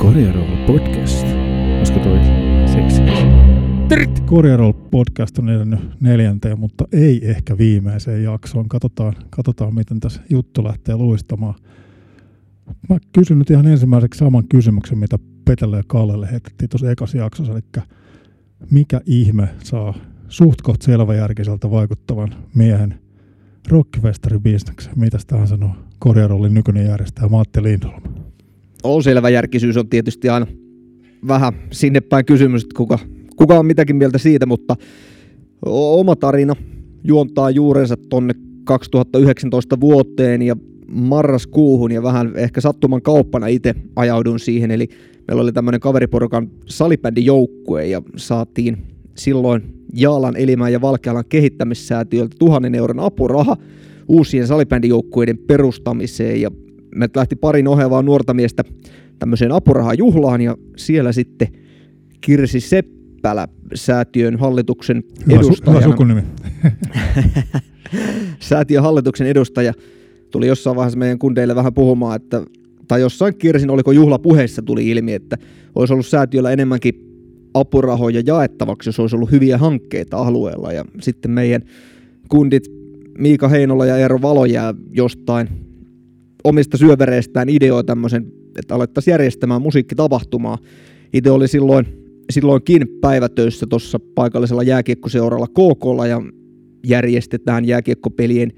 Korjaroll podcast. Olisiko toi seksikäs? Korjaroll podcast on edennyt neljänteen, mutta ei ehkä viimeiseen jaksoon. Katsotaan, katsotaan miten tässä juttu lähtee luistamaan. Mä kysyn nyt ihan ensimmäiseksi saman kysymyksen, mitä Petelle ja Kallelle heitettiin tuossa ekassa jaksossa, eli mikä ihme saa suht koht selväjärkiseltä vaikuttavan miehen rockfestaribisneksen? Mitäs tähän sanoo Korjarollin nykyinen järjestäjä Matti Lindholm? On selvä on tietysti aina vähän sinne päin kysymys, että kuka, kuka on mitäkin mieltä siitä, mutta oma tarina juontaa juurensa tonne 2019 vuoteen ja marraskuuhun ja vähän ehkä sattuman kauppana itse ajaudun siihen, eli meillä oli tämmöinen kaveriporukan salibändijoukkue ja saatiin silloin Jaalan elimään ja Valkealan kehittämissäätiöltä tuhannen euron apuraha uusien salibändijoukkueiden perustamiseen ja me lähti parin ohjaavaa nuorta miestä tämmöiseen apurahajuhlaan ja siellä sitten Kirsi Seppälä säätiön hallituksen hyvä edustajana. Su- hyvä sukunimi. säätiön hallituksen edustaja tuli jossain vaiheessa meidän kundeille vähän puhumaan, että tai jossain Kirsin, oliko juhlapuheessa tuli ilmi, että olisi ollut säätiöllä enemmänkin apurahoja jaettavaksi, jos olisi ollut hyviä hankkeita alueella. Ja sitten meidän kundit Miika Heinola ja Eero Valo jää jostain omista syövereistään ideoi tämmöisen, että alettaisiin järjestämään musiikkitapahtumaa. Itse oli silloin, silloinkin päivätöissä tuossa paikallisella jääkiekkoseuralla KKlla ja järjestetään jääkiekkopelien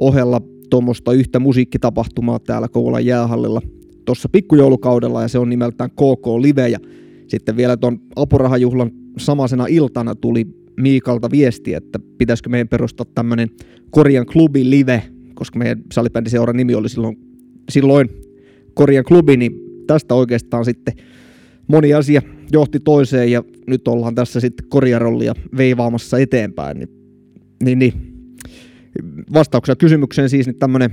ohella tuommoista yhtä musiikkitapahtumaa täällä Kouvolan jäähallilla tuossa pikkujoulukaudella ja se on nimeltään KK Live ja sitten vielä tuon apurahajuhlan samaisena iltana tuli Miikalta viesti, että pitäisikö meidän perustaa tämmöinen Korjan klubi live, koska meidän salibändiseuran nimi oli silloin, silloin Korjan klubi, niin tästä oikeastaan sitten moni asia johti toiseen ja nyt ollaan tässä sitten korjarollia veivaamassa eteenpäin. Niin, niin, niin. Vastauksena kysymykseen siis niin tämmöinen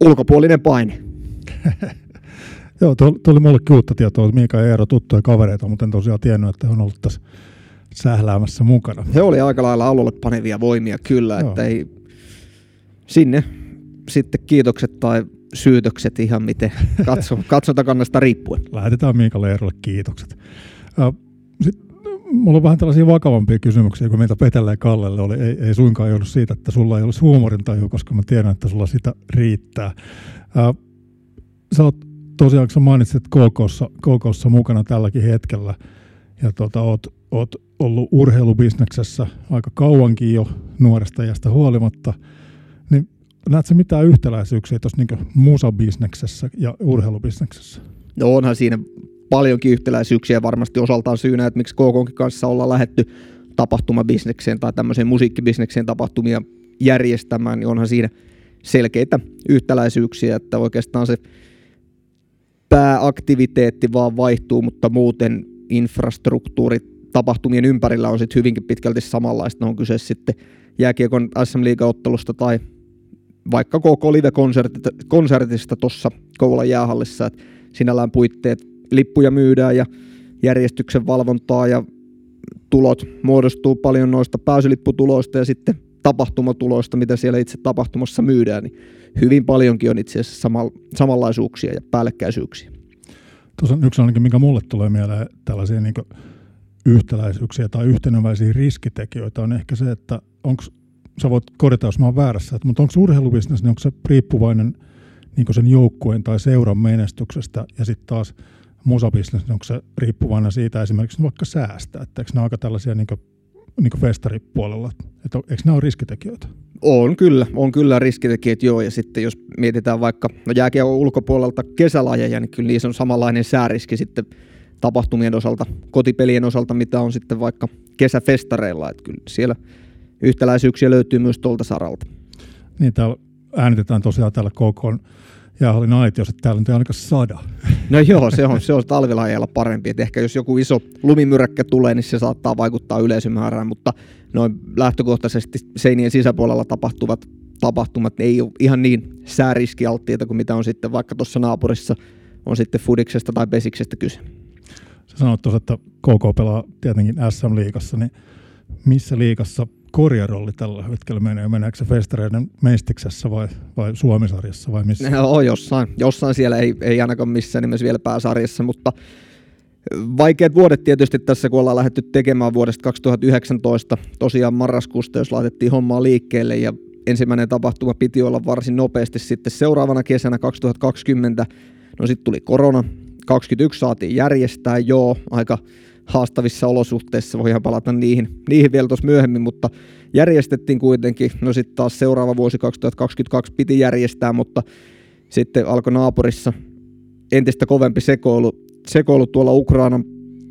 ulkopuolinen paine. Joo, tuo oli mullekin uutta tietoa, että Miika ja Eero tuttuja kavereita, mutta en tosiaan tiennyt, että on ollut tässä sähläämässä mukana. He oli aika lailla alulle panevia voimia kyllä, Joo. että ei sinne sitten kiitokset tai syytökset ihan miten katso, katsontakannasta riippuen. Lähetetään Miikalle Eerolle kiitokset. Sitten mulla on vähän tällaisia vakavampia kysymyksiä kuin mitä Petelle ja Kallelle oli. Ei, ei suinkaan ollut siitä, että sulla ei olisi huumorintaju, koska mä tiedän, että sulla sitä riittää. Sä oot tosiaan, kun sä mainitsit KKssa, KKssa mukana tälläkin hetkellä, ja tota, oot, oot ollut urheilubisneksessä aika kauankin jo nuoresta iästä huolimatta, näetkö mitään yhtäläisyyksiä tuossa niin musabisneksessä ja urheilubisneksessä? No onhan siinä paljonkin yhtäläisyyksiä varmasti osaltaan syynä, että miksi KKkin kanssa ollaan lähetty tapahtumabisnekseen tai tämmöiseen musiikkibisnekseen tapahtumia järjestämään, niin onhan siinä selkeitä yhtäläisyyksiä, että oikeastaan se pääaktiviteetti vaan vaihtuu, mutta muuten infrastruktuuri tapahtumien ympärillä on sitten hyvinkin pitkälti samanlaista. Ne on kyse sitten jääkiekon SM Liiga-ottelusta tai vaikka koko live-konsertista tuossa Kouvolan jäähallissa, että sinällään puitteet lippuja myydään ja järjestyksen valvontaa ja tulot muodostuu paljon noista pääsylipputuloista ja sitten tapahtumatuloista, mitä siellä itse tapahtumassa myydään, niin hyvin paljonkin on itse asiassa samanlaisuuksia ja päällekkäisyyksiä. Tuossa on yksi ainakin, mikä mulle tulee mieleen tällaisia niin yhtäläisyyksiä tai yhteneväisiä riskitekijöitä on ehkä se, että onko, sä voit korjata, jos mä oon väärässä, että, mutta onko urheilubisnes, niin onko se riippuvainen niin sen joukkueen tai seuran menestyksestä? Ja sitten taas musabisnes, niin onko se riippuvainen siitä esimerkiksi vaikka säästä, että eikö ne aika tällaisia niin kuin, niin kuin festaripuolella, että eikö nämä ole riskitekijöitä? On kyllä, on kyllä riskitekijät joo, ja sitten jos mietitään vaikka no jääkiekon ulkopuolelta kesälajeja, niin kyllä niissä on samanlainen sääriski sitten tapahtumien osalta, kotipelien osalta, mitä on sitten vaikka kesäfestareilla, että kyllä siellä yhtäläisyyksiä löytyy myös tuolta saralta. Niin, täällä äänitetään tosiaan täällä KK jäähallin aitiossa, että täällä on aika sada. No joo, se on, se on talvilajeilla parempi. Et ehkä jos joku iso lumimyräkkä tulee, niin se saattaa vaikuttaa yleisömäärään, mutta noin lähtökohtaisesti seinien sisäpuolella tapahtuvat tapahtumat ei ole ihan niin sääriskialttiita kuin mitä on sitten vaikka tuossa naapurissa on sitten fudiksesta tai pesiksestä kyse. Sä sanoit tuossa, että KK pelaa tietenkin SM-liigassa, niin missä liikassa korjarolli tällä hetkellä menee? Meneekö se festareiden mestiksessä vai, vai Suomisarjassa vai missä? No, jossain, jossain siellä ei, ei ainakaan missään nimessä vielä pääsarjassa, mutta vaikeat vuodet tietysti tässä, kun ollaan lähdetty tekemään vuodesta 2019, tosiaan marraskuusta, jos laitettiin hommaa liikkeelle ja ensimmäinen tapahtuma piti olla varsin nopeasti sitten seuraavana kesänä 2020, no sitten tuli korona, 21 saatiin järjestää, joo, aika haastavissa olosuhteissa, voidaan palata niihin, niihin vielä tuossa myöhemmin, mutta järjestettiin kuitenkin, no sitten taas seuraava vuosi 2022 piti järjestää, mutta sitten alkoi naapurissa entistä kovempi sekoilu, sekoilu tuolla Ukrainan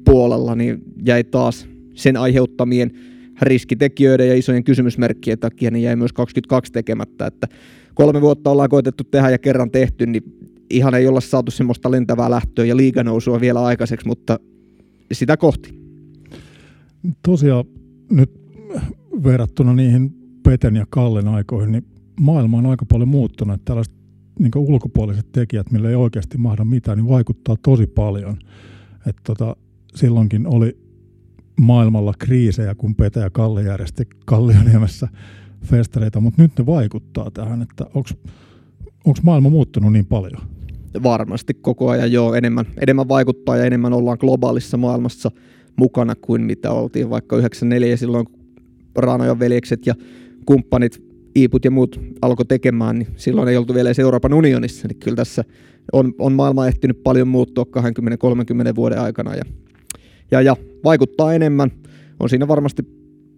puolella, niin jäi taas sen aiheuttamien riskitekijöiden ja isojen kysymysmerkkien takia, niin jäi myös 22 tekemättä, että kolme vuotta ollaan koitettu tehdä ja kerran tehty, niin ihan ei olla saatu semmoista lentävää lähtöä ja liiganousua vielä aikaiseksi, mutta sitä kohti. Tosiaan nyt verrattuna niihin Peten ja Kallen aikoihin, niin maailma on aika paljon muuttunut. Että tällaiset niin ulkopuoliset tekijät, millä ei oikeasti mahda mitään, niin vaikuttaa tosi paljon. Että tota, silloinkin oli maailmalla kriisejä, kun Pete ja Kalle järjesti Kallioniemessä festareita, mutta nyt ne vaikuttaa tähän, että onko maailma muuttunut niin paljon? Varmasti koko ajan jo enemmän, enemmän vaikuttaa ja enemmän ollaan globaalissa maailmassa mukana kuin mitä oltiin vaikka 94 silloin, kun Raanojan veljekset ja kumppanit, Iiput ja muut alkoi tekemään, niin silloin ei oltu vielä edes Euroopan unionissa, niin kyllä tässä on, on maailma ehtinyt paljon muuttua 20-30 vuoden aikana ja, ja, ja vaikuttaa enemmän. On siinä varmasti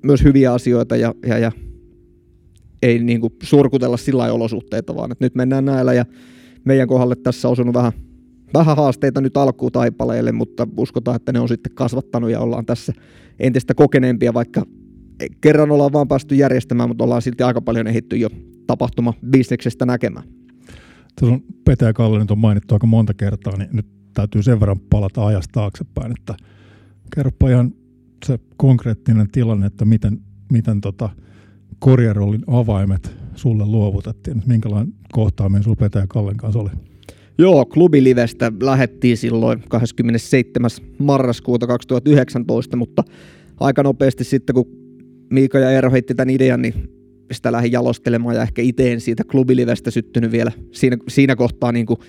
myös hyviä asioita ja, ja, ja ei niin kuin surkutella sillä olosuhteita, vaan että nyt mennään näillä ja meidän kohdalle tässä osunut vähän, vähän haasteita nyt alkuun taipaleille, mutta uskotaan, että ne on sitten kasvattanut ja ollaan tässä entistä kokeneempia, vaikka kerran ollaan vaan päästy järjestämään, mutta ollaan silti aika paljon ehitty jo tapahtuma bisneksestä näkemään. Tässä on Pete ja Kalle nyt on mainittu aika monta kertaa, niin nyt täytyy sen verran palata ajasta taaksepäin, että kerropa ihan se konkreettinen tilanne, että miten, miten tota korjarollin avaimet sulle luovutettiin? Minkälainen kohtaaminen sulla Petä ja Kallen kanssa oli? Joo, klubilivestä lähettiin silloin 27. marraskuuta 2019, mutta aika nopeasti sitten, kun Miika ja Eero heitti tämän idean, niin sitä lähdin jalostelemaan ja ehkä itse en siitä klubilivestä syttynyt vielä siinä, siinä kohtaa niin kuin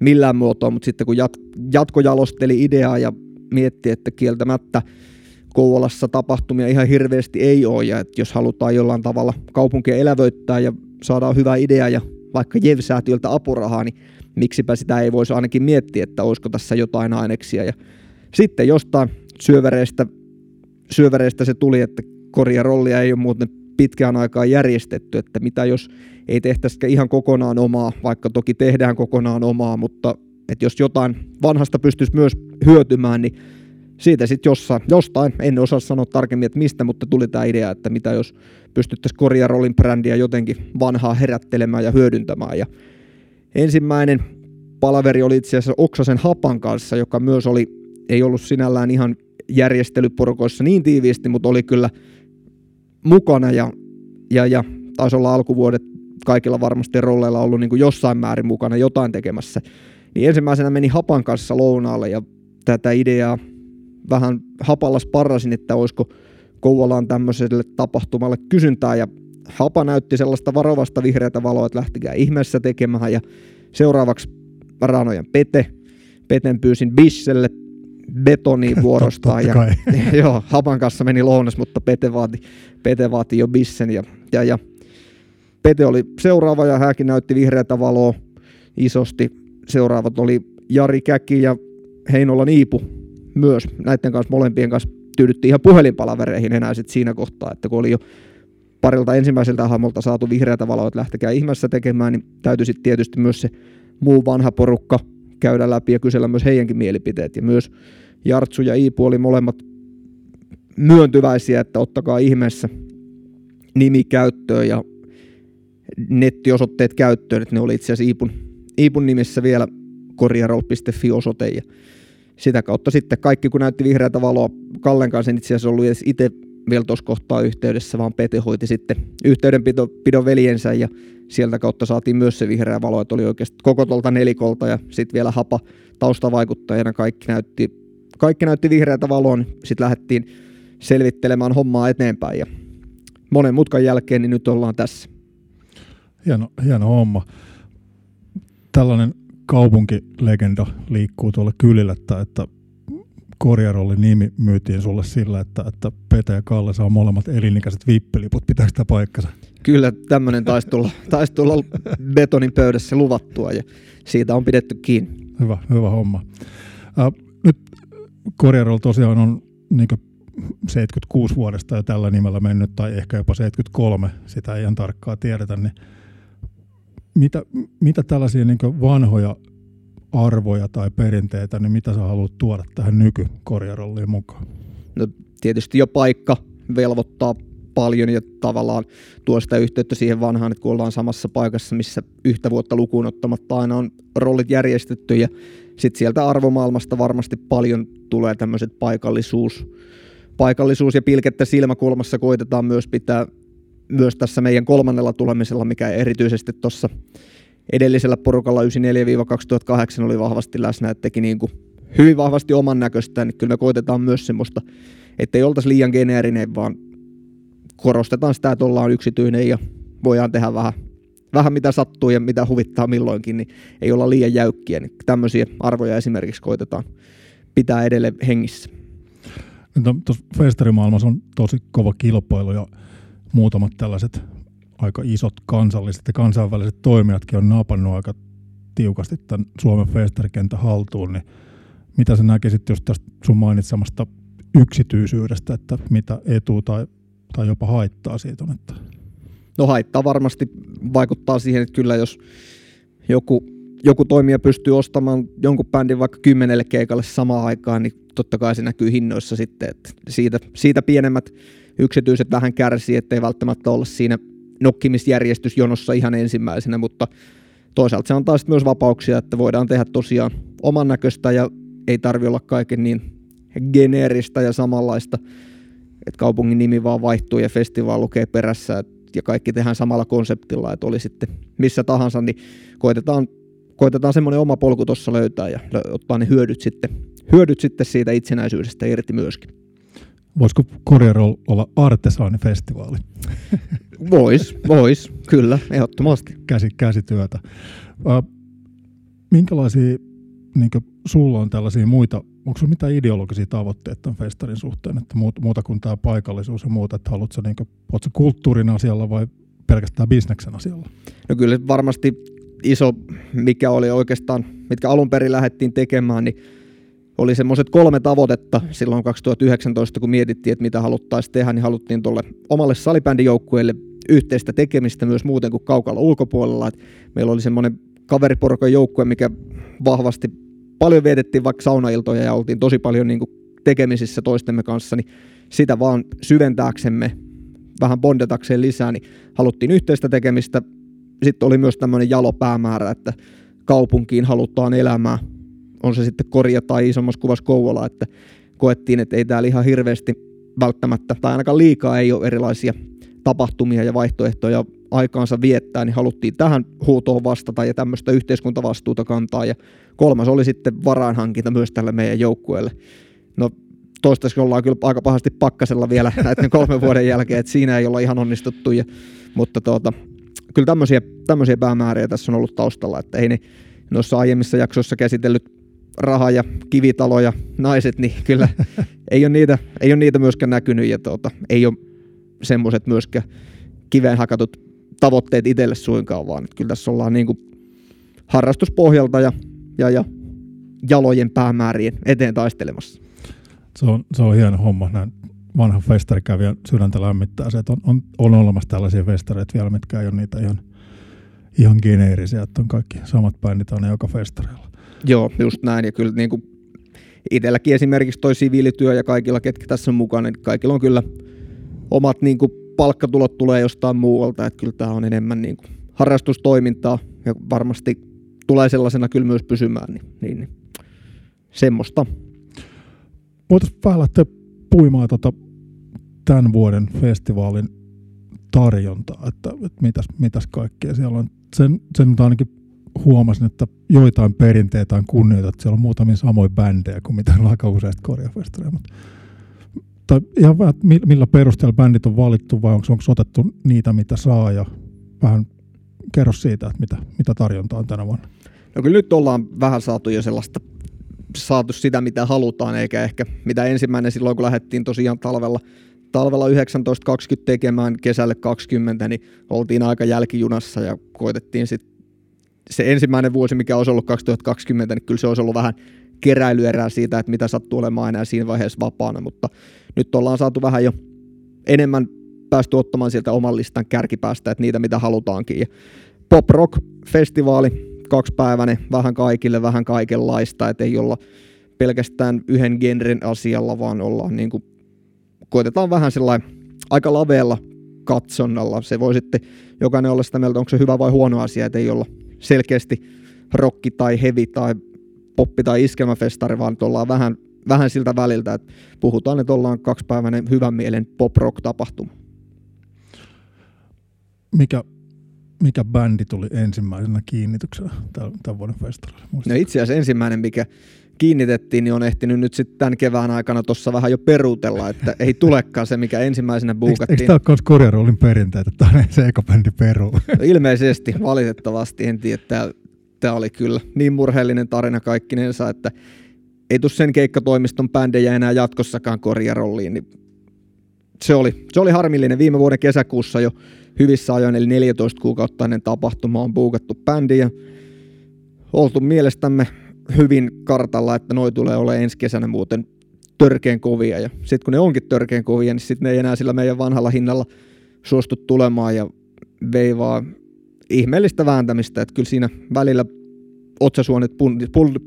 millään muotoa, mutta sitten kun jat, jatkojalosteli ideaa ja mietti, että kieltämättä Kouvolassa tapahtumia ihan hirveästi ei ole, ja että jos halutaan jollain tavalla kaupunkia elävöittää ja saadaan hyvä idea ja vaikka JEV-säätiöltä apurahaa, niin miksipä sitä ei voisi ainakin miettiä, että olisiko tässä jotain aineksia. Ja sitten jostain syövereistä, syövereistä se tuli, että korjarollia ei ole muuten pitkään aikaa järjestetty, että mitä jos ei tehtäisikään ihan kokonaan omaa, vaikka toki tehdään kokonaan omaa, mutta että jos jotain vanhasta pystyisi myös hyötymään, niin siitä sitten jossain, jostain, en osaa sanoa tarkemmin, että mistä, mutta tuli tämä idea, että mitä jos pystyttäisiin korjarolin brändiä jotenkin vanhaa herättelemään ja hyödyntämään. Ja ensimmäinen palaveri oli itse asiassa Oksasen Hapan kanssa, joka myös oli, ei ollut sinällään ihan järjestelyporukoissa niin tiiviisti, mutta oli kyllä mukana ja, ja, ja taisi olla alkuvuodet kaikilla varmasti rolleilla ollut niin kuin jossain määrin mukana jotain tekemässä. Niin ensimmäisenä meni Hapan kanssa lounaalle ja tätä ideaa vähän hapalla sparrasin, että olisiko Kouvolaan tämmöiselle tapahtumalle kysyntää ja Hapa näytti sellaista varovasta vihreätä valoa, että lähtikää ihmeessä tekemään ja seuraavaksi Ranojen Pete. Peten pyysin Bisselle betoni vuorostaan. ja, joo, Hapan kanssa meni lounas, mutta Pete vaati, Pete vaati jo Bissen. Ja, ja, ja Pete oli seuraava ja hänkin näytti vihreätä valoa isosti. Seuraavat oli Jari Käki ja Heinola Niipu myös näiden kanssa molempien kanssa tyydyttiin ihan puhelinpalavereihin enää sit siinä kohtaa, että kun oli jo parilta ensimmäiseltä hahmolta saatu vihreätä valoa, että lähtekää ihmeessä tekemään, niin täytyy sitten tietysti myös se muu vanha porukka käydä läpi ja kysellä myös heidänkin mielipiteet. Ja myös Jartsu ja Iipu oli molemmat myöntyväisiä, että ottakaa ihmeessä nimi käyttöön ja nettiosoitteet käyttöön, että ne oli itse asiassa Iipun, Iipun nimissä vielä korjarol.fi osoite ja sitä kautta sitten kaikki, kun näytti vihreätä valoa, Kallen kanssa en itse asiassa ollut edes itse vielä tuossa kohtaa yhteydessä, vaan Pete hoiti sitten yhteydenpidon veljensä ja sieltä kautta saatiin myös se vihreä valo, että oli oikeasti koko tuolta nelikolta ja sitten vielä hapa taustavaikuttajana kaikki näytti, kaikki näytti vihreätä valoa, niin sitten lähdettiin selvittelemään hommaa eteenpäin. Ja monen mutkan jälkeen niin nyt ollaan tässä. Hieno, hieno homma. Tällainen kaupunkilegenda liikkuu tuolla kylillä, että, että Korjarollin nimi myytiin sulle sillä, että, että Pete ja Kalle saa molemmat elinikäiset vippiliput. Pitääkö sitä paikkansa? Kyllä tämmöinen taisi tulla, taisi tulla betonin pöydässä luvattua ja siitä on pidetty kiinni. Hyvä, hyvä homma. Äh, nyt Korjaroll tosiaan on niin 76 vuodesta jo tällä nimellä mennyt, tai ehkä jopa 73, sitä ei ihan tarkkaa tiedetä, niin mitä, mitä tällaisia niin vanhoja arvoja tai perinteitä, niin mitä sä haluat tuoda tähän nykykorjarolliin mukaan? No tietysti jo paikka velvoittaa paljon ja tavallaan tuo sitä yhteyttä siihen vanhaan, että kun ollaan samassa paikassa, missä yhtä vuotta lukuun ottamatta aina on rollit järjestetty ja sitten sieltä arvomaailmasta varmasti paljon tulee tämmöiset paikallisuus, paikallisuus ja pilkettä silmäkulmassa koitetaan myös pitää myös tässä meidän kolmannella tulemisella, mikä erityisesti tuossa edellisellä porukalla 94-2008 oli vahvasti läsnä, että teki niin kuin hyvin vahvasti oman näköistä, niin kyllä me koitetaan myös semmoista, että ei oltaisi liian geneerinen, vaan korostetaan sitä, että ollaan yksityinen ja voidaan tehdä vähän, vähän mitä sattuu ja mitä huvittaa milloinkin, niin ei olla liian jäykkiä. Niin tämmöisiä arvoja esimerkiksi koitetaan pitää edelleen hengissä. No, tuossa festarimaailmassa on tosi kova kilpailu ja muutamat tällaiset aika isot kansalliset ja kansainväliset toimijatkin on napannut aika tiukasti tämän Suomen festarikentän haltuun, niin mitä sä näkisit just tästä sun mainitsemasta yksityisyydestä, että mitä etu tai, tai jopa haittaa siitä on? Että... No haittaa varmasti vaikuttaa siihen, että kyllä jos joku, joku toimija pystyy ostamaan jonkun bändin vaikka kymmenelle keikalle samaan aikaan, niin totta kai se näkyy hinnoissa sitten, että siitä, siitä pienemmät yksityiset vähän kärsii, ettei välttämättä olla siinä nokkimisjärjestysjonossa ihan ensimmäisenä, mutta toisaalta se antaa sitten myös vapauksia, että voidaan tehdä tosiaan oman näköistä ja ei tarvi olla kaiken niin geneeristä ja samanlaista, että kaupungin nimi vaan vaihtuu ja festivaali lukee perässä ja kaikki tehdään samalla konseptilla, että oli sitten missä tahansa, niin koitetaan, koitetaan semmoinen oma polku tuossa löytää ja ottaa ne hyödyt sitten, hyödyt sitten siitä itsenäisyydestä irti myöskin. Voisiko Korjarol olla artesaanifestivaali? Vois, vois, kyllä, ehdottomasti. Käsi, käsityötä. Äh, minkälaisia niin sulla on tällaisia muita, onko sulla mitään ideologisia tavoitteita tämän festarin suhteen, että muuta kuin tämä paikallisuus ja muuta, että haluatko niin kuin, kulttuurin asialla vai pelkästään bisneksen asialla? No kyllä varmasti iso, mikä oli oikeastaan, mitkä alun perin lähdettiin tekemään, niin oli semmoiset kolme tavoitetta silloin 2019, kun mietittiin, että mitä haluttaisiin tehdä, niin haluttiin tuolle omalle salibändijoukkueelle yhteistä tekemistä myös muuten kuin kaukalla ulkopuolella. Et meillä oli semmoinen kaveriporukan joukkue, mikä vahvasti paljon vietettiin vaikka saunailtoja ja oltiin tosi paljon niin kuin tekemisissä toistemme kanssa, niin sitä vaan syventääksemme, vähän bondetakseen lisää, niin haluttiin yhteistä tekemistä. Sitten oli myös tämmöinen jalo päämäärä, että kaupunkiin halutaan elämää, on se sitten korja tai isommassa kuvassa Kouvola, että koettiin, että ei täällä ihan hirveästi välttämättä, tai ainakaan liikaa ei ole erilaisia tapahtumia ja vaihtoehtoja aikaansa viettää, niin haluttiin tähän huutoon vastata ja tämmöistä yhteiskuntavastuuta kantaa. Ja kolmas oli sitten varainhankinta myös tälle meidän joukkueelle. No toistaiseksi ollaan kyllä aika pahasti pakkasella vielä näiden kolmen vuoden jälkeen, että siinä ei olla ihan onnistuttu. Ja, mutta tuota, kyllä tämmöisiä, tämmöisiä päämääriä tässä on ollut taustalla, että ei ne noissa aiemmissa jaksoissa käsitellyt raha ja kivitalo ja naiset, niin kyllä ei ole niitä, ei ole niitä myöskään näkynyt ja tuota, ei ole semmoiset myöskään kiveen hakatut tavoitteet itselle suinkaan, vaan että kyllä tässä ollaan niin kuin harrastuspohjalta ja, ja, ja jalojen päämäärien eteen taistelemassa. Se on, se on hieno homma. Näin vanha festarikävijän sydäntä lämmittää se, että on, on, on olemassa tällaisia festareita vielä, mitkä ei ole niitä ihan, ihan geneerisiä, että on kaikki samat bändit aina joka festareilla. Joo, just näin. Ja kyllä niin kuin itselläkin esimerkiksi toi siviilityö ja kaikilla, ketkä tässä on mukana, niin kaikilla on kyllä omat niin kuin palkkatulot tulee jostain muualta, että kyllä tämä on enemmän niin kuin harrastustoimintaa ja varmasti tulee sellaisena kyllä myös pysymään, niin, niin, niin. semmoista. Voitaisiin vähän lähteä puimaan tuota tämän vuoden festivaalin tarjontaa, että, että mitäs, mitäs kaikkea siellä on. Sen, sen ainakin huomasin, että joitain perinteitä on kunnioitettu. Siellä on muutamia samoja bändejä kuin mitä on aika useasti korjafestareja. Mutta tai ihan vähän, millä perusteella bändit on valittu vai onko, onko otettu niitä, mitä saa ja vähän kerro siitä, että mitä, mitä tarjontaa on tänä vuonna. No kyllä nyt ollaan vähän saatu jo sellaista, saatu sitä mitä halutaan, eikä ehkä mitä ensimmäinen silloin, kun lähdettiin tosiaan talvella, talvella 19-20 tekemään kesälle 20, niin oltiin aika jälkijunassa ja koitettiin sitten se ensimmäinen vuosi, mikä olisi ollut 2020, niin kyllä se olisi ollut vähän keräilyerää siitä, että mitä sattuu olemaan enää siinä vaiheessa vapaana, mutta nyt ollaan saatu vähän jo enemmän päästy ottamaan sieltä oman listan kärkipäästä, että niitä mitä halutaankin. Ja Pop Rock festivaali, kaksipäiväinen, vähän kaikille, vähän kaikenlaista, että ei olla pelkästään yhden genren asialla, vaan ollaan niin kuin, koitetaan vähän sellainen aika laveella katsonnalla. Se voi sitten jokainen olla sitä mieltä, onko se hyvä vai huono asia, että ei olla selkeästi rokki tai hevi tai poppi tai iskelmäfestari, vaan että ollaan vähän, vähän siltä väliltä, että puhutaan, että ollaan kaksipäiväinen hyvän mielen pop-rock-tapahtuma. Mikä, mikä bändi tuli ensimmäisenä kiinnityksenä tämän vuoden festarilla? No itse asiassa ensimmäinen, mikä kiinnitettiin, niin on ehtinyt nyt sitten tämän kevään aikana tuossa vähän jo peruutella, että ei tulekaan se, mikä ensimmäisenä buukattiin. Eikö, eikö tämä ole myös korjaroolin perinteet, että tämä se ekobändi peruu? No ilmeisesti, valitettavasti, en tiedä, tämä, tämä oli kyllä niin murheellinen tarina kaikkinensa, että ei tule sen keikkatoimiston bändejä enää jatkossakaan korjarolliin, niin se oli, se oli harmillinen. Viime vuoden kesäkuussa jo hyvissä ajoin, eli 14 kuukauttainen tapahtuma on buukattu bändi ja oltu mielestämme hyvin kartalla, että noi tulee olemaan ensi kesänä muuten törkeen kovia. Ja sitten kun ne onkin törkeen kovia, niin sitten ne ei enää sillä meidän vanhalla hinnalla suostu tulemaan ja veivaa ihmeellistä vääntämistä, että kyllä siinä välillä otsasuonet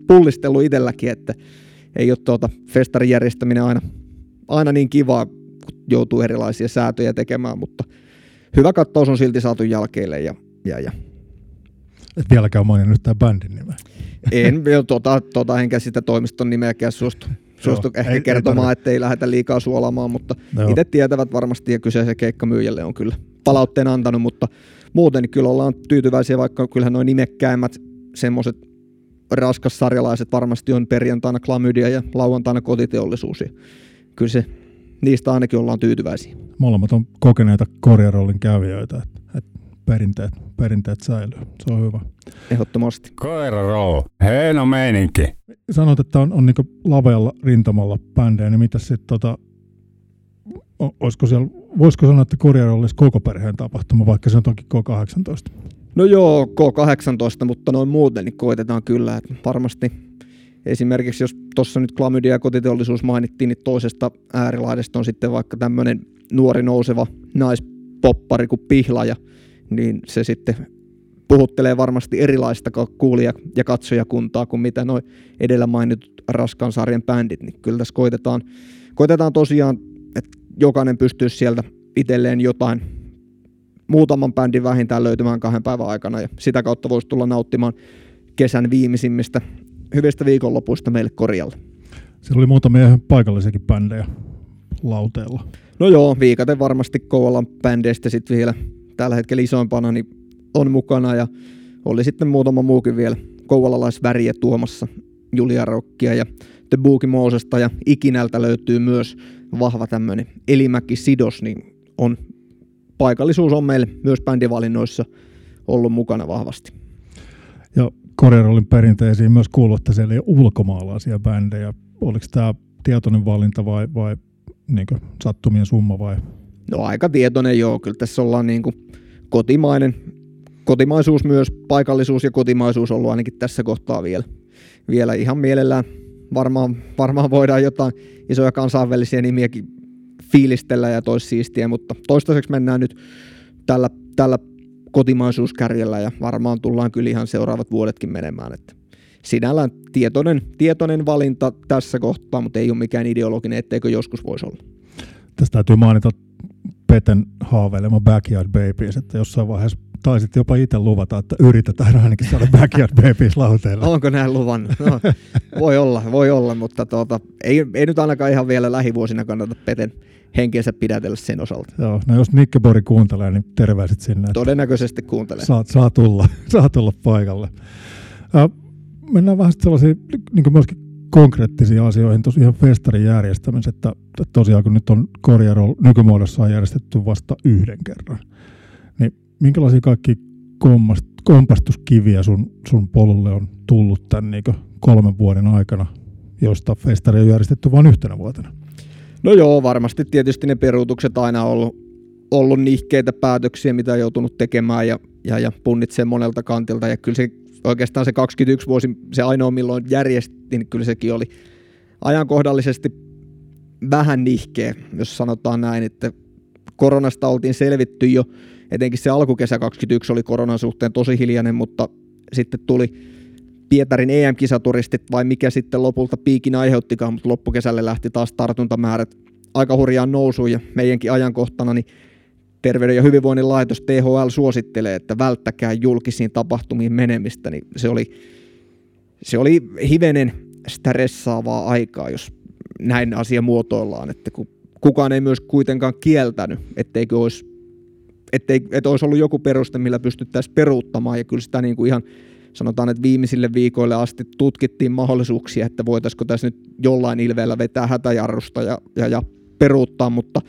pullistellut itselläkin, että ei ole tuota festarin järjestäminen aina, aina niin kivaa, kun joutuu erilaisia säätöjä tekemään, mutta hyvä kattaus on silti saatu jälkeille ja, ja, ja et vieläkään nyt tämä bändin nimeä. En, tota, tota enkä sitä toimiston nimeäkään suostu, suostu Joo, ehkä ei, kertomaan, ei ettei lähdetä liikaa suolamaan, mutta itse tietävät varmasti ja kyseisen keikkamyyjälle on kyllä palautteen antanut, mutta muuten kyllä ollaan tyytyväisiä, vaikka kyllähän noin nimekkäimmät semmoiset raskassarjalaiset varmasti on perjantaina klamydia ja lauantaina kotiteollisuus. Ja kyllä se, niistä ainakin ollaan tyytyväisiä. Molemmat on kokeneita korjarollin kävijöitä, että, että perinteet, perinteet säilyy. Se on hyvä. Ehdottomasti. Koira roll. Heino meininki. Sanoit, että on, on niin lavealla rintamalla bändejä, niin mitä sitten tota, olisiko siellä, voisiko sanoa, että Korjaro olisi koko perheen tapahtuma, vaikka se on toki K18? No joo, K18, mutta noin muuten niin koitetaan kyllä, että varmasti esimerkiksi jos tuossa nyt klamydia ja kotiteollisuus mainittiin, niin toisesta äärilaidesta on sitten vaikka tämmöinen nuori nouseva naispoppari kuin Pihlaja, niin se sitten puhuttelee varmasti erilaista kuulija- ja katsojakuntaa kuin mitä noin edellä mainitut raskaan sarjan bändit, niin kyllä tässä koitetaan, koitetaan tosiaan, että jokainen pystyy sieltä itselleen jotain muutaman bändin vähintään löytymään kahden päivän aikana ja sitä kautta voisi tulla nauttimaan kesän viimeisimmistä hyvistä viikonlopuista meille korjalle. Siellä oli muutamia paikallisiakin bändejä lauteella. No joo, viikaten varmasti Kouvolan bändeistä sitten vielä tällä hetkellä isoimpana, niin on mukana ja oli sitten muutama muukin vielä kouvolalaisväriä tuomassa Julia Rokkia ja The Boogie Moosesta ja Ikinältä löytyy myös vahva tämmöinen Elimäki-sidos, niin on, paikallisuus on meille myös bändivalinnoissa ollut mukana vahvasti. Ja Korearolin perinteisiin myös kuuluu, että siellä ei ole ulkomaalaisia bändejä. Oliko tämä tietoinen valinta vai, vai niin sattumien summa vai No aika tietoinen joo, kyllä tässä ollaan niin kuin kotimainen, kotimaisuus myös, paikallisuus ja kotimaisuus ollut ainakin tässä kohtaa vielä, vielä ihan mielellään. Varmaan, varmaan voidaan jotain isoja kansainvälisiä nimiäkin fiilistellä ja tois siistiä, mutta toistaiseksi mennään nyt tällä, tällä kotimaisuuskärjellä ja varmaan tullaan kyllä ihan seuraavat vuodetkin menemään. Että sinällään tietoinen, tietoinen valinta tässä kohtaa, mutta ei ole mikään ideologinen, etteikö joskus voisi olla. Tästä täytyy mainita Peten haaveilema Backyard Babies, että jossain vaiheessa taisit jopa itse luvata, että yritetään ainakin saada Backyard Babies lauteille. Onko näin luvan? No, voi olla, voi olla, mutta tuota, ei, ei nyt ainakaan ihan vielä lähivuosina kannata Peten henkeensä pidätellä sen osalta. Joo, no jos Nikkebori kuuntelee, niin terveiset sinne. Todennäköisesti kuuntelee. Saa, saa, tulla, saa tulla paikalle. Äh, mennään vähän sellaisiin niin myöskin konkreettisiin asioihin tuossa ihan festarin järjestämisessä, että, tosiaan kun nyt on Corriero nykymuodossaan järjestetty vasta yhden kerran, niin minkälaisia kaikki kompastuskiviä sun, sun polulle on tullut tämän niin kolmen vuoden aikana, josta festari on järjestetty vain yhtenä vuotena? No joo, varmasti tietysti ne peruutukset aina on ollut, ollut nihkeitä päätöksiä, mitä on joutunut tekemään ja, ja, ja punnitsemaan monelta kantilta. Ja kyllä se oikeastaan se 21 vuosi, se ainoa milloin järjestin, niin kyllä sekin oli ajankohdallisesti vähän nihkeä, jos sanotaan näin, että koronasta oltiin selvitty jo, etenkin se alkukesä 21 oli koronan suhteen tosi hiljainen, mutta sitten tuli Pietarin EM-kisaturistit vai mikä sitten lopulta piikin aiheuttikaan, mutta loppukesälle lähti taas tartuntamäärät aika hurjaan nousuun ja meidänkin ajankohtana niin Terveyden ja hyvinvoinnin laitos THL suosittelee, että välttäkää julkisiin tapahtumiin menemistä, niin se oli, se oli hivenen stressaavaa aikaa, jos näin asia muotoillaan, että kun kukaan ei myös kuitenkaan kieltänyt, etteikö olisi, ettei, että olisi ollut joku peruste, millä pystyttäisiin peruuttamaan, ja kyllä sitä niin kuin ihan sanotaan, että viimeisille viikoille asti tutkittiin mahdollisuuksia, että voitaisiko tässä nyt jollain ilveellä vetää hätäjarrusta ja, ja, ja peruuttaa, mutta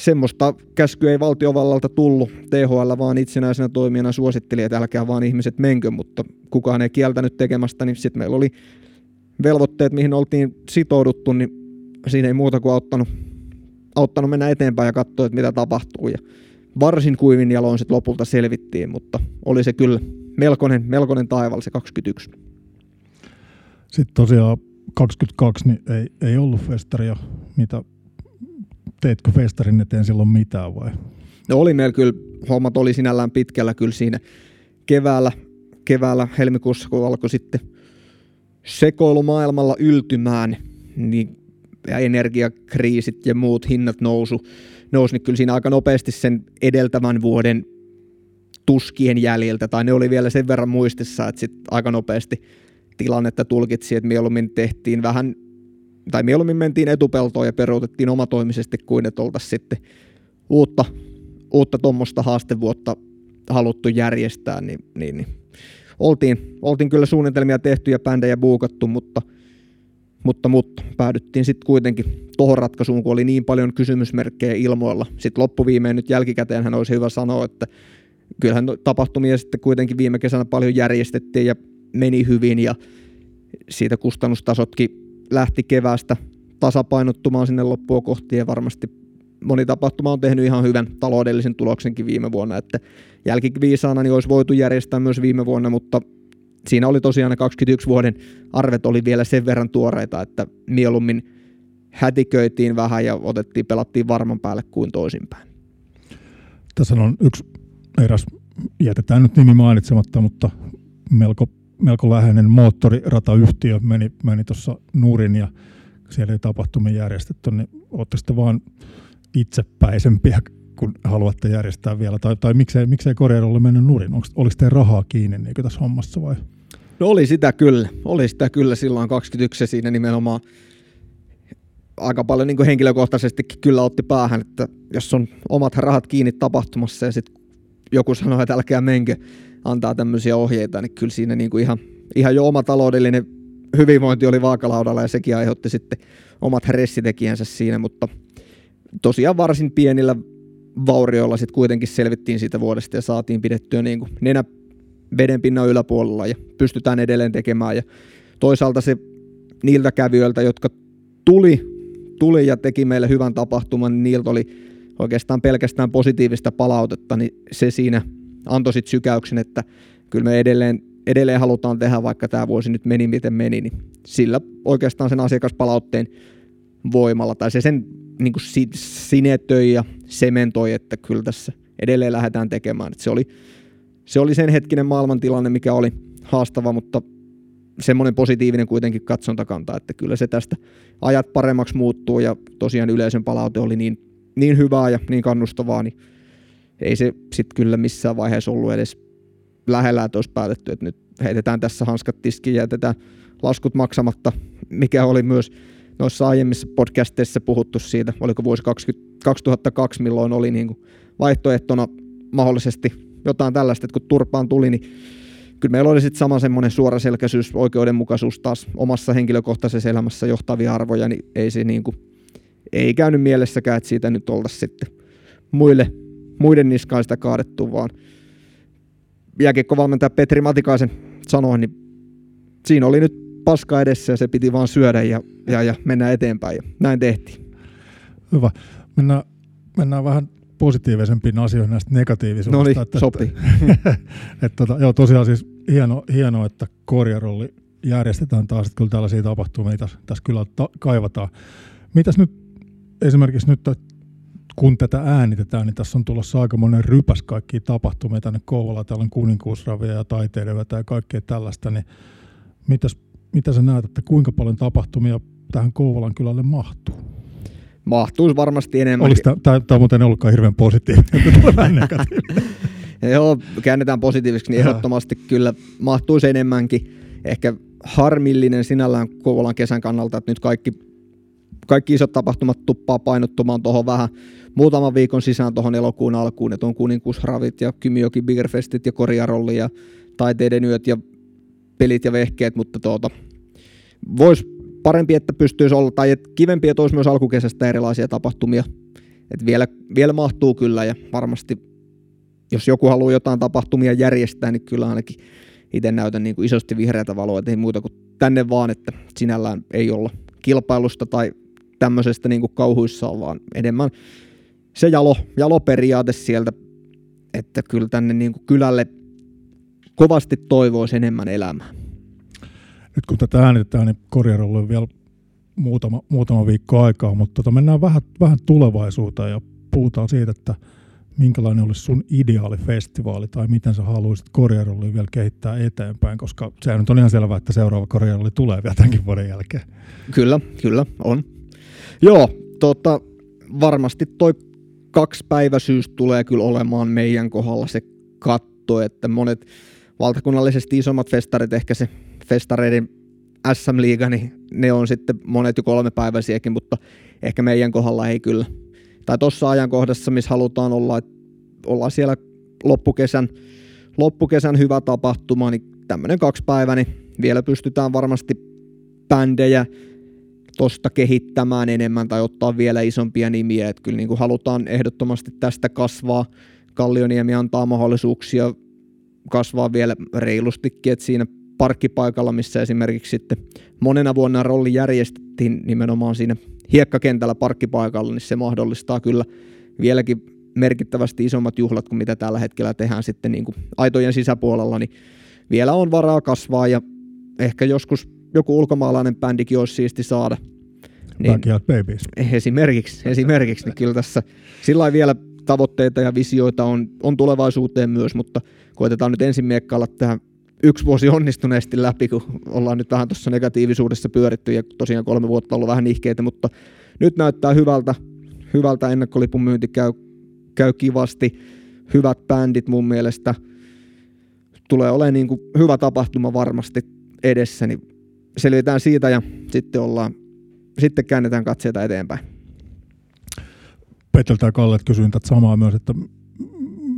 semmoista käskyä ei valtiovallalta tullut. THL vaan itsenäisenä toimijana suositteli, että älkää vaan ihmiset menkö, mutta kukaan ei kieltänyt tekemästä, niin sitten meillä oli velvoitteet, mihin oltiin sitouduttu, niin siinä ei muuta kuin auttanut, auttanut mennä eteenpäin ja katsoa, että mitä tapahtuu. Ja varsin kuivin jaloin sitten lopulta selvittiin, mutta oli se kyllä melkoinen, melkoinen taival se 21. Sitten tosiaan 22 niin ei, ei ollut festaria, mitä teitkö festarin eteen silloin mitään vai? No oli meillä kyllä, hommat oli sinällään pitkällä kyllä siinä keväällä, keväällä helmikuussa, kun alkoi sitten sekoilu maailmalla yltymään, niin ja energiakriisit ja muut hinnat nousu, nousi, niin kyllä siinä aika nopeasti sen edeltävän vuoden tuskien jäljiltä, tai ne oli vielä sen verran muistissa, että sitten aika nopeasti tilannetta tulkitsi, että mieluummin tehtiin vähän tai mieluummin mentiin etupeltoon ja peruutettiin omatoimisesti kuin että oltaisiin sitten uutta, uutta tuommoista haastevuotta haluttu järjestää, niin, niin, niin. Oltiin, oltiin kyllä suunnitelmia tehty ja bändejä buukattu, mutta, mutta, mutta päädyttiin sitten kuitenkin tuohon ratkaisuun, kun oli niin paljon kysymysmerkkejä ilmoilla. Sitten loppuviimeen nyt jälkikäteen hän olisi hyvä sanoa, että kyllähän tapahtumia sitten kuitenkin viime kesänä paljon järjestettiin ja meni hyvin ja siitä kustannustasotkin lähti kevästä tasapainottumaan sinne loppua kohti ja varmasti moni tapahtuma on tehnyt ihan hyvän taloudellisen tuloksenkin viime vuonna, että jälkiviisaana niin olisi voitu järjestää myös viime vuonna, mutta siinä oli tosiaan ne 21 vuoden arvet oli vielä sen verran tuoreita, että mieluummin hätiköitiin vähän ja otettiin, pelattiin varman päälle kuin toisinpäin. Tässä on yksi eräs, jätetään nyt nimi mainitsematta, mutta melko melko läheinen moottoriratayhtiö meni, meni tuossa nurin ja siellä ei tapahtumia järjestetty, niin olette sitten vaan itsepäisempiä, kun haluatte järjestää vielä, tai, tai miksei, miksei Korealle mennyt nurin? Onko, oliko teidän rahaa kiinni niin tässä hommassa vai? No oli sitä kyllä, oli sitä kyllä silloin 21 siinä nimenomaan aika paljon niin henkilökohtaisesti kyllä otti päähän, että jos on omat rahat kiinni tapahtumassa ja sitten joku sanoo, että älkää menkö, antaa tämmöisiä ohjeita, niin kyllä siinä niin kuin ihan, ihan jo oma taloudellinen hyvinvointi oli vaakalaudalla ja sekin aiheutti sitten omat ressitekijänsä siinä, mutta tosiaan varsin pienillä vaurioilla sitten kuitenkin selvittiin siitä vuodesta ja saatiin pidettyä niin kuin nenä vedenpinnan yläpuolella ja pystytään edelleen tekemään. Ja toisaalta se niiltä kävijöiltä, jotka tuli, tuli ja teki meille hyvän tapahtuman, niin niiltä oli oikeastaan pelkästään positiivista palautetta, niin se siinä antoi sitten sykäyksen, että kyllä me edelleen, edelleen halutaan tehdä, vaikka tämä vuosi nyt meni miten meni, niin sillä oikeastaan sen asiakaspalautteen voimalla, tai se sen niin kuin sinetöi ja sementoi, että kyllä tässä edelleen lähdetään tekemään. Se, oli, se oli sen hetkinen maailmantilanne, mikä oli haastava, mutta semmoinen positiivinen kuitenkin katsontakanta, että kyllä se tästä ajat paremmaksi muuttuu ja tosiaan yleisön palaute oli niin, niin hyvää ja niin kannustavaa, niin ei se sitten kyllä missään vaiheessa ollut edes lähellä, että olisi päätetty, että nyt heitetään tässä hanskat tiskiin ja jätetään laskut maksamatta, mikä oli myös noissa aiemmissa podcasteissa puhuttu siitä, oliko vuosi 20, 2002, milloin oli niin kuin vaihtoehtona mahdollisesti jotain tällaista, että kun turpaan tuli, niin kyllä meillä oli sitten sama semmoinen suoraselkäisyys, oikeudenmukaisuus taas omassa henkilökohtaisessa elämässä johtavia arvoja, niin ei se niin kuin, ei käynyt mielessäkään, että siitä nyt oltaisiin sitten muille, muiden niskaan sitä kaadettu, vaan jääkiekkovalmentaja Petri Matikaisen sanoi, niin siinä oli nyt paska edessä ja se piti vaan syödä ja, ja, ja mennä eteenpäin ja näin tehtiin. Hyvä. Mennään, mennään vähän positiivisempiin asioihin näistä negatiivisuudesta. No niin, että, sopii. että, että, tota, joo, tosiaan siis hieno, hieno että korjarolli järjestetään taas, että kyllä tällaisia tapahtumia tässä, tässä kyllä ta- kaivataan. Mitäs nyt esimerkiksi nyt, kun tätä äänitetään, niin tässä on tulossa aika monen rypäs kaikkia tapahtumia tänne Kouvolaan. Täällä on kuninkuusravia ja taiteidenvetä ja kaikkea tällaista, niin mitäs, mitä sä näet, että kuinka paljon tapahtumia tähän Kouvolan kylälle mahtuu? Mahtuisi varmasti enemmän. Tämä on muuten ollutkaan hirveän positiivinen. Joo, käännetään positiivisesti, niin ehdottomasti kyllä mahtuisi enemmänkin. Ehkä harmillinen sinällään Kouvolan kesän kannalta, että nyt kaikki, kaikki isot tapahtumat tuppaa painottumaan tuohon vähän muutaman viikon sisään tuohon elokuun alkuun, että on kuninkuusravit ja Kymijoki Biggerfestit ja Korjarolli ja taiteiden yöt ja pelit ja vehkeet, mutta tuota, voisi parempi, että pystyisi olla, tai että kivempi, että olisi myös alkukesästä erilaisia tapahtumia. Että vielä, vielä mahtuu kyllä ja varmasti, jos joku haluaa jotain tapahtumia järjestää, niin kyllä ainakin itse näytän niin kuin isosti vihreätä valoa, että ei muuta kuin tänne vaan, että sinällään ei olla kilpailusta tai tämmöisestä niin kuin kauhuissaan, vaan enemmän se jalo, jaloperiaate sieltä, että kyllä tänne niin kuin kylälle kovasti toivoisi enemmän elämää. Nyt kun tätä äänitetään, niin Korjarolla on vielä muutama, muutama viikko aikaa, mutta tota, mennään vähän, vähän tulevaisuuteen ja puhutaan siitä, että minkälainen olisi sun ideaalifestivaali tai miten sä haluaisit Korjarolli vielä kehittää eteenpäin, koska se nyt on ihan selvää, että seuraava Korjarolli tulee vielä tämänkin vuoden jälkeen. Kyllä, kyllä, on. Joo, tota, varmasti toi kaksipäiväisyys tulee kyllä olemaan meidän kohdalla se katto, että monet valtakunnallisesti isommat festarit, ehkä se festareiden SM-liiga, niin ne on sitten monet jo kolmepäiväisiäkin, mutta ehkä meidän kohdalla ei kyllä. Tai tuossa ajankohdassa, missä halutaan olla, ollaan siellä loppukesän, loppukesän hyvä tapahtuma, niin tämmöinen kaksi päivää, niin vielä pystytään varmasti bändejä tosta kehittämään enemmän tai ottaa vielä isompia nimiä. Että kyllä niin kuin halutaan ehdottomasti tästä kasvaa. Kallioniemi antaa mahdollisuuksia kasvaa vielä reilustikin, että siinä parkkipaikalla, missä esimerkiksi sitten monena vuonna rolli järjestettiin nimenomaan siinä hiekkakentällä parkkipaikalla, niin se mahdollistaa kyllä vieläkin merkittävästi isommat juhlat kuin mitä tällä hetkellä tehdään sitten niin kuin aitojen sisäpuolella, niin vielä on varaa kasvaa ja ehkä joskus joku ulkomaalainen bändikin olisi siisti saada. Niin, Backyard Babies. Esimerkiksi, esimerkiksi niin kyllä tässä sillä vielä tavoitteita ja visioita on, on tulevaisuuteen myös, mutta koitetaan nyt ensin miekkailla tähän yksi vuosi onnistuneesti läpi, kun ollaan nyt vähän tuossa negatiivisuudessa pyöritty ja tosiaan kolme vuotta ollut vähän nihkeitä, mutta nyt näyttää hyvältä, hyvältä ennakkolipun myynti käy, käy kivasti, hyvät bändit mun mielestä, tulee olemaan niin kuin hyvä tapahtuma varmasti edessä, niin selvitään siitä ja sitten ollaan, sitten käännetään katseita eteenpäin. Peteltä ja Kalle kysyin tätä samaa myös, että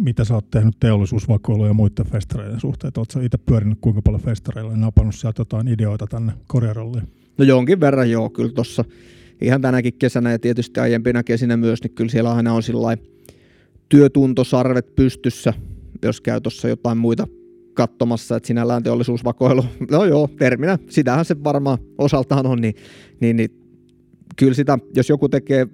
mitä sä oot tehnyt teollisuusvakoilu ja muiden festareiden suhteen? Oletko itse pyörinyt kuinka paljon festareilla ja napannut sieltä jotain ideoita tänne Korearolliin? No jonkin verran joo, kyllä tuossa ihan tänäkin kesänä ja tietysti aiempina kesinä myös, niin kyllä siellä aina on sillä työtuntosarvet pystyssä, jos käy tuossa jotain muita katsomassa, että sinällään teollisuusvakoilu, no joo, terminä, sitähän se varmaan osaltaan on, niin, niin, niin kyllä sitä, jos joku tekee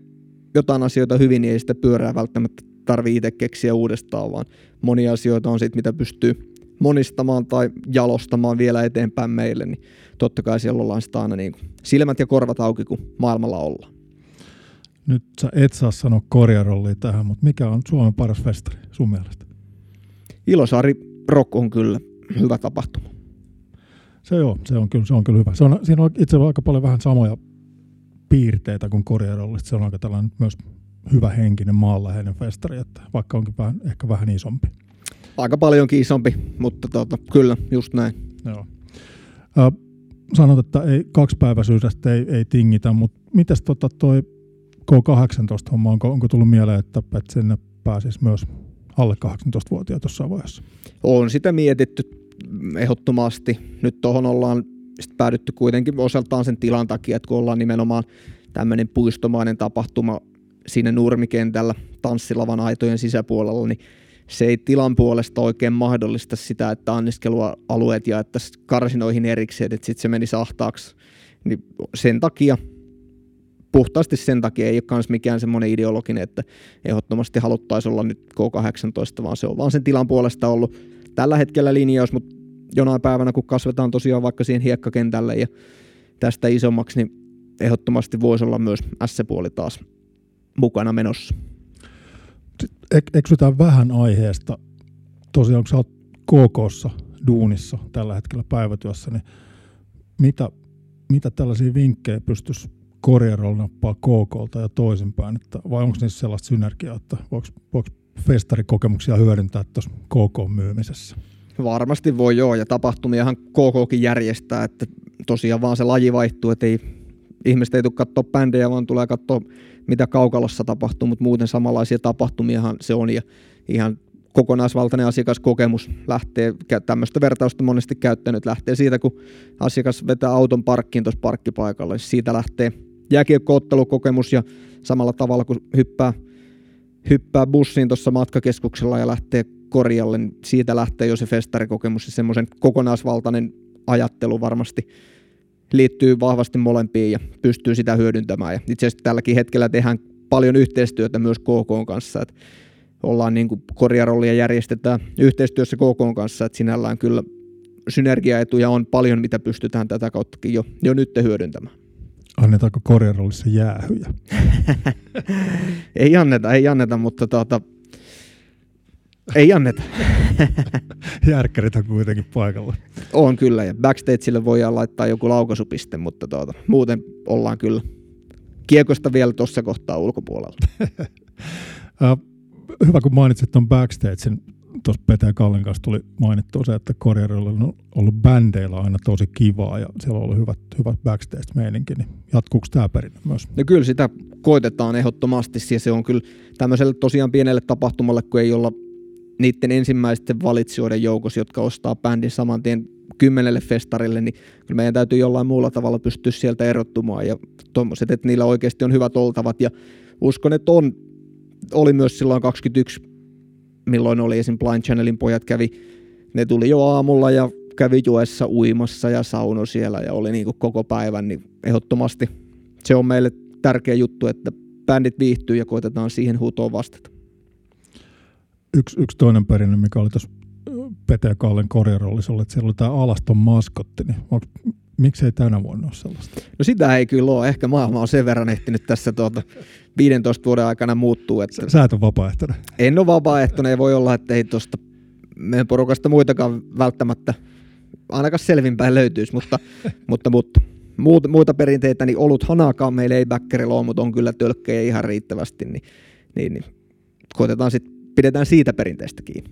jotain asioita hyvin, niin ei sitä pyörää välttämättä tarvii itse keksiä uudestaan, vaan monia asioita on sitten, mitä pystyy monistamaan tai jalostamaan vielä eteenpäin meille, niin totta kai siellä ollaan sitä aina niin kuin silmät ja korvat auki, kun maailmalla ollaan. Nyt sä et saa sanoa korjarollia tähän, mutta mikä on Suomen paras festari sun mielestä? Ilosaari Rock on kyllä hyvä tapahtuma. Se, joo, se on kyllä, se on kyllä hyvä. Se on, siinä on itse aika paljon vähän samoja piirteitä kuin korjarollista. Se on aika tällainen myös hyvä henkinen maanläheinen festari, että vaikka onkin vähän, ehkä vähän isompi. Aika paljonkin isompi, mutta tota, kyllä, just näin. Joo. Äh, sanot, että ei, kaksipäiväisyydestä ei, ei tingitä, mutta mitäs tota toi K18-homma, onko, onko tullut mieleen, että, että sinne pääsisi myös alle 18-vuotiaat jossain vaiheessa? On sitä mietitty. ehdottomasti. Nyt tuohon ollaan sit päädytty kuitenkin osaltaan sen tilan takia, että kun ollaan nimenomaan tämmöinen puistomainen tapahtuma siinä nurmikentällä tanssilavan aitojen sisäpuolella, niin se ei tilan puolesta oikein mahdollista sitä, että anniskelualueet jaettaisiin karsinoihin erikseen, että sitten se menisi ahtaaksi. Niin sen takia, puhtaasti sen takia ei ole myös mikään semmoinen ideologinen, että ehdottomasti haluttaisiin olla nyt K18, vaan se on vaan sen tilan puolesta ollut tällä hetkellä linjaus, mutta jonain päivänä, kun kasvetaan tosiaan vaikka siihen hiekkakentälle ja tästä isommaksi, niin ehdottomasti voisi olla myös S-puoli taas mukana menossa. Ek- eksytään vähän aiheesta. Tosiaan, kun sä oot KKssa duunissa tällä hetkellä päivätyössä, niin mitä, mitä tällaisia vinkkejä pystyisi Corrierol nappaa KKlta ja toisinpäin, että, vai onko niissä sellaista synergiaa, että voiko, voiko festarikokemuksia hyödyntää tuossa KK-myymisessä? Varmasti voi joo, ja tapahtumiahan KKkin järjestää, että tosiaan vaan se laji vaihtuu, että ei, ihmiset ei tule katsoa bändejä, vaan tulee katsoa mitä kaukalossa tapahtuu, mutta muuten samanlaisia tapahtumiahan se on, ja ihan kokonaisvaltainen asiakaskokemus lähtee, tämmöistä vertausta monesti käyttänyt, lähtee siitä, kun asiakas vetää auton parkkiin tuossa parkkipaikalla, niin siitä lähtee jääkiekkoottelukokemus ja samalla tavalla kun hyppää, hyppää bussiin tuossa matkakeskuksella ja lähtee korjalle, niin siitä lähtee jo se festarikokemus ja semmoisen kokonaisvaltainen ajattelu varmasti liittyy vahvasti molempiin ja pystyy sitä hyödyntämään. Ja itse asiassa tälläkin hetkellä tehdään paljon yhteistyötä myös KK kanssa, että ollaan niin kuin korjarollia järjestetään yhteistyössä KK kanssa, että sinällään kyllä synergiaetuja on paljon, mitä pystytään tätä kauttakin jo, jo nyt hyödyntämään. Annetaanko korjarollissa jäähyjä? ei anneta, ei anneta, mutta tuota, ei anneta. Järkkärit on kuitenkin paikalla. On kyllä, ja backstageille voidaan laittaa joku laukaisupiste, mutta tuota, muuten ollaan kyllä kiekosta vielä tuossa kohtaa ulkopuolella. Hyvä, kun mainitsit tuon backstagein. Tuossa Pete Kallen kanssa tuli mainittua se, että Korjarilla on ollut bändeillä aina tosi kivaa ja siellä on ollut hyvät, hyvät backstage-meininki. Niin jatkuuko tämä perinne myös? No kyllä sitä koitetaan ehdottomasti ja se on kyllä tämmöiselle tosiaan pienelle tapahtumalle, kun ei olla niiden ensimmäisten valitsijoiden joukossa, jotka ostaa bändin saman tien kymmenelle festarille, niin kyllä meidän täytyy jollain muulla tavalla pystyä sieltä erottumaan ja tuommoiset, että niillä oikeasti on hyvät oltavat ja uskon, että on, oli myös silloin 21, milloin oli esim. Blind Channelin pojat kävi, ne tuli jo aamulla ja kävi juessa uimassa ja sauno siellä ja oli niin kuin koko päivän, niin ehdottomasti se on meille tärkeä juttu, että bändit viihtyy ja koitetaan siihen huutoon vastata yksi, yksi toinen perinne, mikä oli tuossa Pete Kallen korjarollissa, oli, että siellä oli tämä alaston maskotti, niin miksei tänä vuonna ole sellaista? No sitä ei kyllä ole. Ehkä maailma on sen verran ehtinyt tässä tuota 15 vuoden aikana muuttuu. Että Sä et ole vapaaehtoinen. En ole vapaaehtoinen. Ei voi olla, että ei tuosta meidän porukasta muitakaan välttämättä ainakaan selvinpäin löytyisi, mutta, mutta, mutta muut, muita perinteitä, niin olut hanakaan meillä ei bäkkerillä ole, mutta on kyllä tölkkejä ihan riittävästi, niin, niin, niin koitetaan sitten pidetään siitä perinteestä kiinni.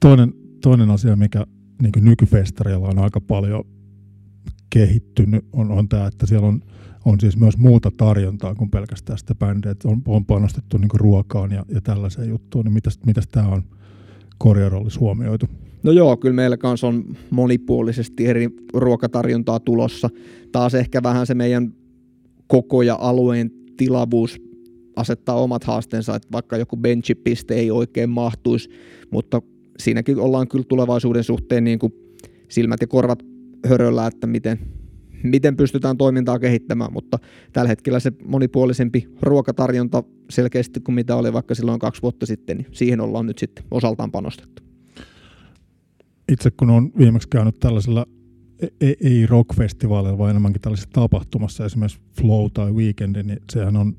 Toinen, toinen asia, mikä niin nykyfestareilla on aika paljon kehittynyt, on, on tämä, että siellä on, on siis myös muuta tarjontaa kuin pelkästään sitä bändiä. On, on panostettu niin ruokaan ja, ja tällaiseen juttuun. Niin mitäs, mitäs tämä on korjarollis huomioitu? No joo, kyllä meillä kanssa on monipuolisesti eri ruokatarjontaa tulossa. Taas ehkä vähän se meidän koko ja alueen tilavuus asettaa omat haasteensa, että vaikka joku benchipiste ei oikein mahtuisi, mutta siinäkin ollaan kyllä tulevaisuuden suhteen niin kuin silmät ja korvat höröllä, että miten, miten pystytään toimintaa kehittämään, mutta tällä hetkellä se monipuolisempi ruokatarjonta selkeästi kuin mitä oli vaikka silloin kaksi vuotta sitten, niin siihen ollaan nyt sitten osaltaan panostettu. Itse kun on viimeksi käynyt tällaisella ei, ei rock-festivaaleilla, vaan enemmänkin tällaisessa tapahtumassa, esimerkiksi Flow tai Weekend, niin sehän on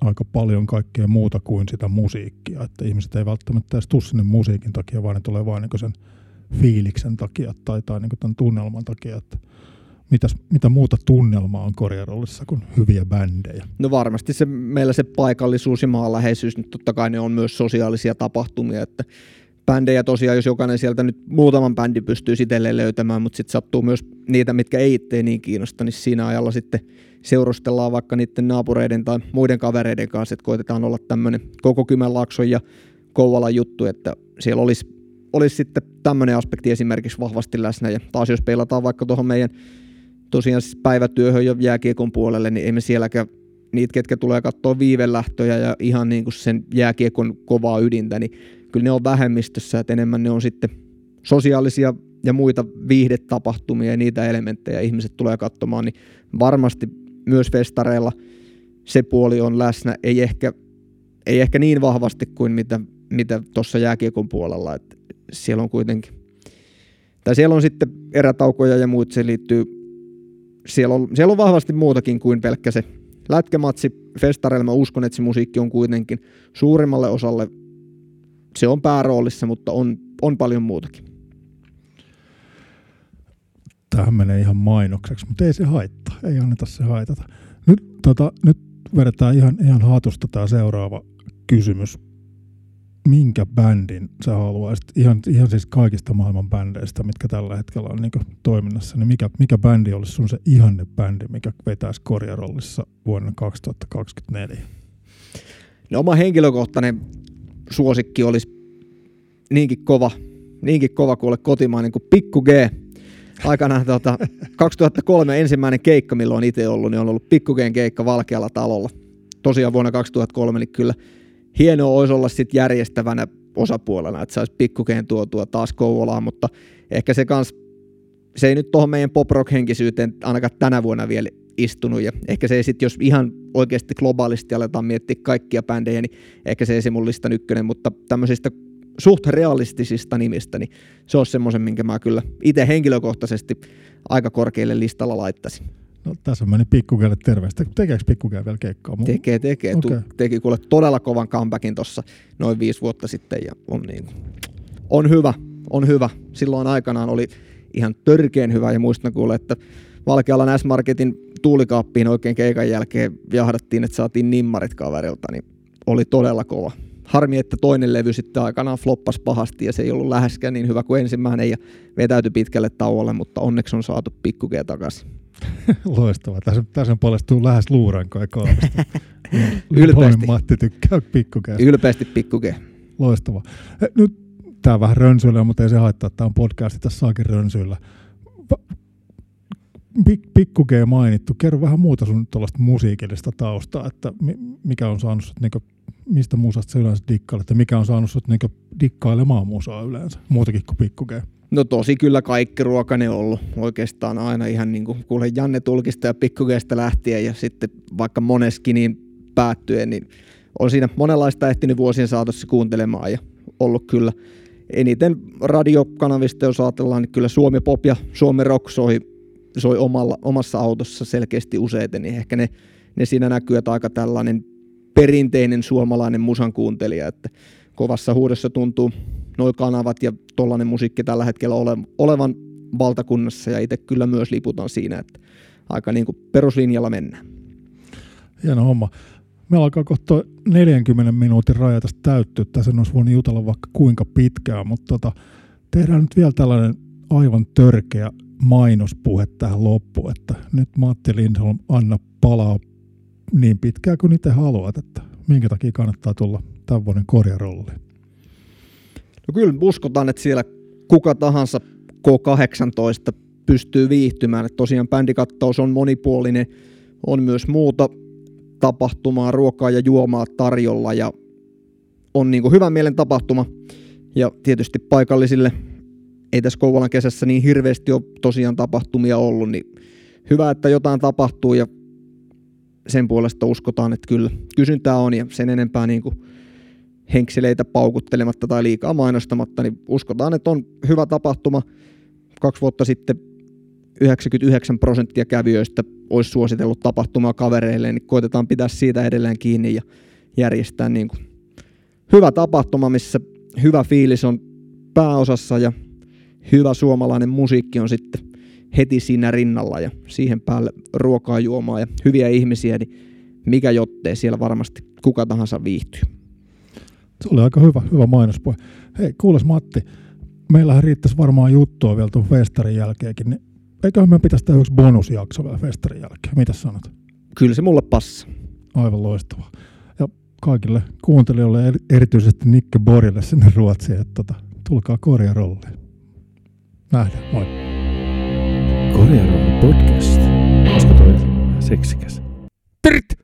aika paljon kaikkea muuta kuin sitä musiikkia. Että ihmiset ei välttämättä edes tule sinne musiikin takia, vaan ne tulee vain niin sen fiiliksen takia tai, tai niin tämän tunnelman takia. Että mitäs, mitä muuta tunnelmaa on korjarollissa kuin hyviä bändejä? No varmasti se, meillä se paikallisuus ja maanläheisyys, niin totta kai ne on myös sosiaalisia tapahtumia, että bändejä tosiaan, jos jokainen sieltä nyt muutaman bändi pystyy itselleen löytämään, mutta sitten sattuu myös niitä, mitkä ei itse niin kiinnosta, niin siinä ajalla sitten seurustellaan vaikka niiden naapureiden tai muiden kavereiden kanssa, että koitetaan olla tämmöinen koko Kymenlaakson ja Kouvalan juttu, että siellä olisi olisi sitten tämmöinen aspekti esimerkiksi vahvasti läsnä. Ja taas jos peilataan vaikka tuohon meidän tosiaan siis päivätyöhön ja jääkiekon puolelle, niin emme sielläkään niitä, ketkä tulee katsoa viivelähtöjä ja ihan niin kuin sen jääkiekon kovaa ydintä, niin kyllä ne on vähemmistössä, että enemmän ne on sitten sosiaalisia ja muita viihdetapahtumia ja niitä elementtejä ihmiset tulee katsomaan, niin varmasti myös festareilla se puoli on läsnä, ei ehkä, ei ehkä niin vahvasti kuin mitä, mitä tuossa jääkiekon puolella, että siellä on kuitenkin, tai siellä on sitten erätaukoja ja muut, se liittyy, siellä on, siellä on vahvasti muutakin kuin pelkkä se lätkämatsi festareilla. Mä uskon, että se musiikki on kuitenkin suurimmalle osalle, se on pääroolissa, mutta on, on paljon muutakin. Tähän menee ihan mainokseksi, mutta ei se haittaa, ei anneta se haitata. Nyt, tota, nyt vedetään ihan, ihan hatusta tämä seuraava kysymys minkä bändin sä haluaisit, ihan, ihan siis kaikista maailman bändeistä, mitkä tällä hetkellä on niin toiminnassa, niin mikä, mikä bändi olisi sun se ihanne bändi, mikä vetäisi korjarollissa vuonna 2024? No oma henkilökohtainen suosikki olisi niinkin kova, niinkin kova kuin kotimainen kuin Pikku G. Aikanaan tuota, 2003 ensimmäinen keikka, milloin itse ollut, niin on ollut Pikku G:n keikka Valkealla talolla. Tosiaan vuonna 2003, niin kyllä hienoa olisi olla sitten järjestävänä osapuolena, että saisi pikkukeen tuotua taas Kouvolaan, mutta ehkä se kans, se ei nyt tuohon meidän pop henkisyyteen ainakaan tänä vuonna vielä istunut, ja ehkä se ei sitten, jos ihan oikeasti globaalisti aletaan miettiä kaikkia bändejä, niin ehkä se ei se mun listan ykkönen, mutta tämmöisistä suht realistisista nimistä, niin se on semmoisen, minkä mä kyllä itse henkilökohtaisesti aika korkealle listalla laittaisin. No, tässä meni pikkukelle terveistä. Tekeekö pikkukelle vielä keikkaa? Tekee, tekee. Okay. teki kuule todella kovan comebackin tuossa noin viisi vuotta sitten ja on, niin, on hyvä, on hyvä. Silloin aikanaan oli ihan törkeen hyvä ja muistan kuule, että Valkealan S-Marketin tuulikaappiin oikein keikan jälkeen jahdattiin, että saatiin nimmarit kaverilta, niin oli todella kova. Harmi, että toinen levy sitten aikanaan floppas pahasti ja se ei ollut läheskään niin hyvä kuin ensimmäinen ja vetäytyi pitkälle tauolle, mutta onneksi on saatu pikkukea takaisin. Loistavaa. Tässä, tässä paljastuu lähes luurankoja kaavista. Ylpeästi. Matti tykkää pikkukäästä. Ylpeästi pikkukää. Loistavaa. Nyt tämä vähän rönsyillä, mutta ei se haittaa. Tämä on podcasti, tässä saakin rönsyillä. Pikku G mainittu. Kerro vähän muuta sun tuollaista musiikillista taustaa, että mikä on saanut sut, niinku, mistä musasta sä yleensä dikkailet ja mikä on saanut sut niinku, dikkailemaan musaa yleensä, muutakin kuin Pikku G. No tosi kyllä kaikki ruokane ollut. Oikeastaan aina ihan niin kuin kuule Janne Tulkista ja pikkukeesta lähtien ja sitten vaikka moneskin niin päättyen, niin on siinä monenlaista ehtinyt vuosien saatossa kuuntelemaan ja ollut kyllä eniten radiokanavista, jos ajatellaan, niin kyllä Suomi Pop ja Suomi Rock soi, soi omalla, omassa autossa selkeästi useiten, niin ehkä ne, ne siinä näkyy, että aika tällainen perinteinen suomalainen musan kuuntelija, että kovassa huudossa tuntuu nuo kanavat ja tollainen musiikki tällä hetkellä ole, olevan valtakunnassa ja itse kyllä myös liputan siinä, että aika niin kuin peruslinjalla mennään. Hieno homma. Me alkaa kohta 40 minuutin raja tästä täyttyä. Tässä olisi voinut jutella vaikka kuinka pitkään, mutta tota, tehdään nyt vielä tällainen aivan törkeä mainospuhe tähän loppuun, että nyt Matti Lindholm, anna palaa niin pitkään kuin itse haluat, että minkä takia kannattaa tulla tämän vuoden korjarolliin. No kyllä uskotaan, että siellä kuka tahansa K18 pystyy viihtymään. Että tosiaan bändikattaus on monipuolinen, on myös muuta tapahtumaa, ruokaa ja juomaa tarjolla ja on niin kuin hyvän mielen tapahtuma. Ja tietysti paikallisille ei tässä Kouvolan kesässä niin hirveästi ole tosiaan tapahtumia ollut, niin hyvä, että jotain tapahtuu ja sen puolesta uskotaan, että kyllä kysyntää on ja sen enempää niin kuin henkseleitä paukuttelematta tai liikaa mainostamatta, niin uskotaan, että on hyvä tapahtuma. Kaksi vuotta sitten 99 prosenttia kävijöistä olisi suositellut tapahtumaa kavereille, niin koitetaan pitää siitä edelleen kiinni ja järjestää niin kuin hyvä tapahtuma, missä hyvä fiilis on pääosassa ja hyvä suomalainen musiikki on sitten heti siinä rinnalla ja siihen päälle ruokaa juomaa ja hyviä ihmisiä, niin mikä jottei siellä varmasti kuka tahansa viihtyy. Se oli aika hyvä, hyvä mainospuhe. Hei, kuules Matti, meillähän riittäisi varmaan juttua vielä tuon festarin jälkeenkin, niin eiköhän me pitäisi tehdä yksi bonusjakso vielä festarin jälkeen. Mitä sanot? Kyllä se mulle passa. Aivan loistavaa. Ja kaikille kuuntelijoille, erityisesti Nikke Borille sinne Ruotsiin, että tota, tulkaa korjarolleen. Nähdään, moi. Korjarolla podcast. Olisiko toi seksikäs? Pirt!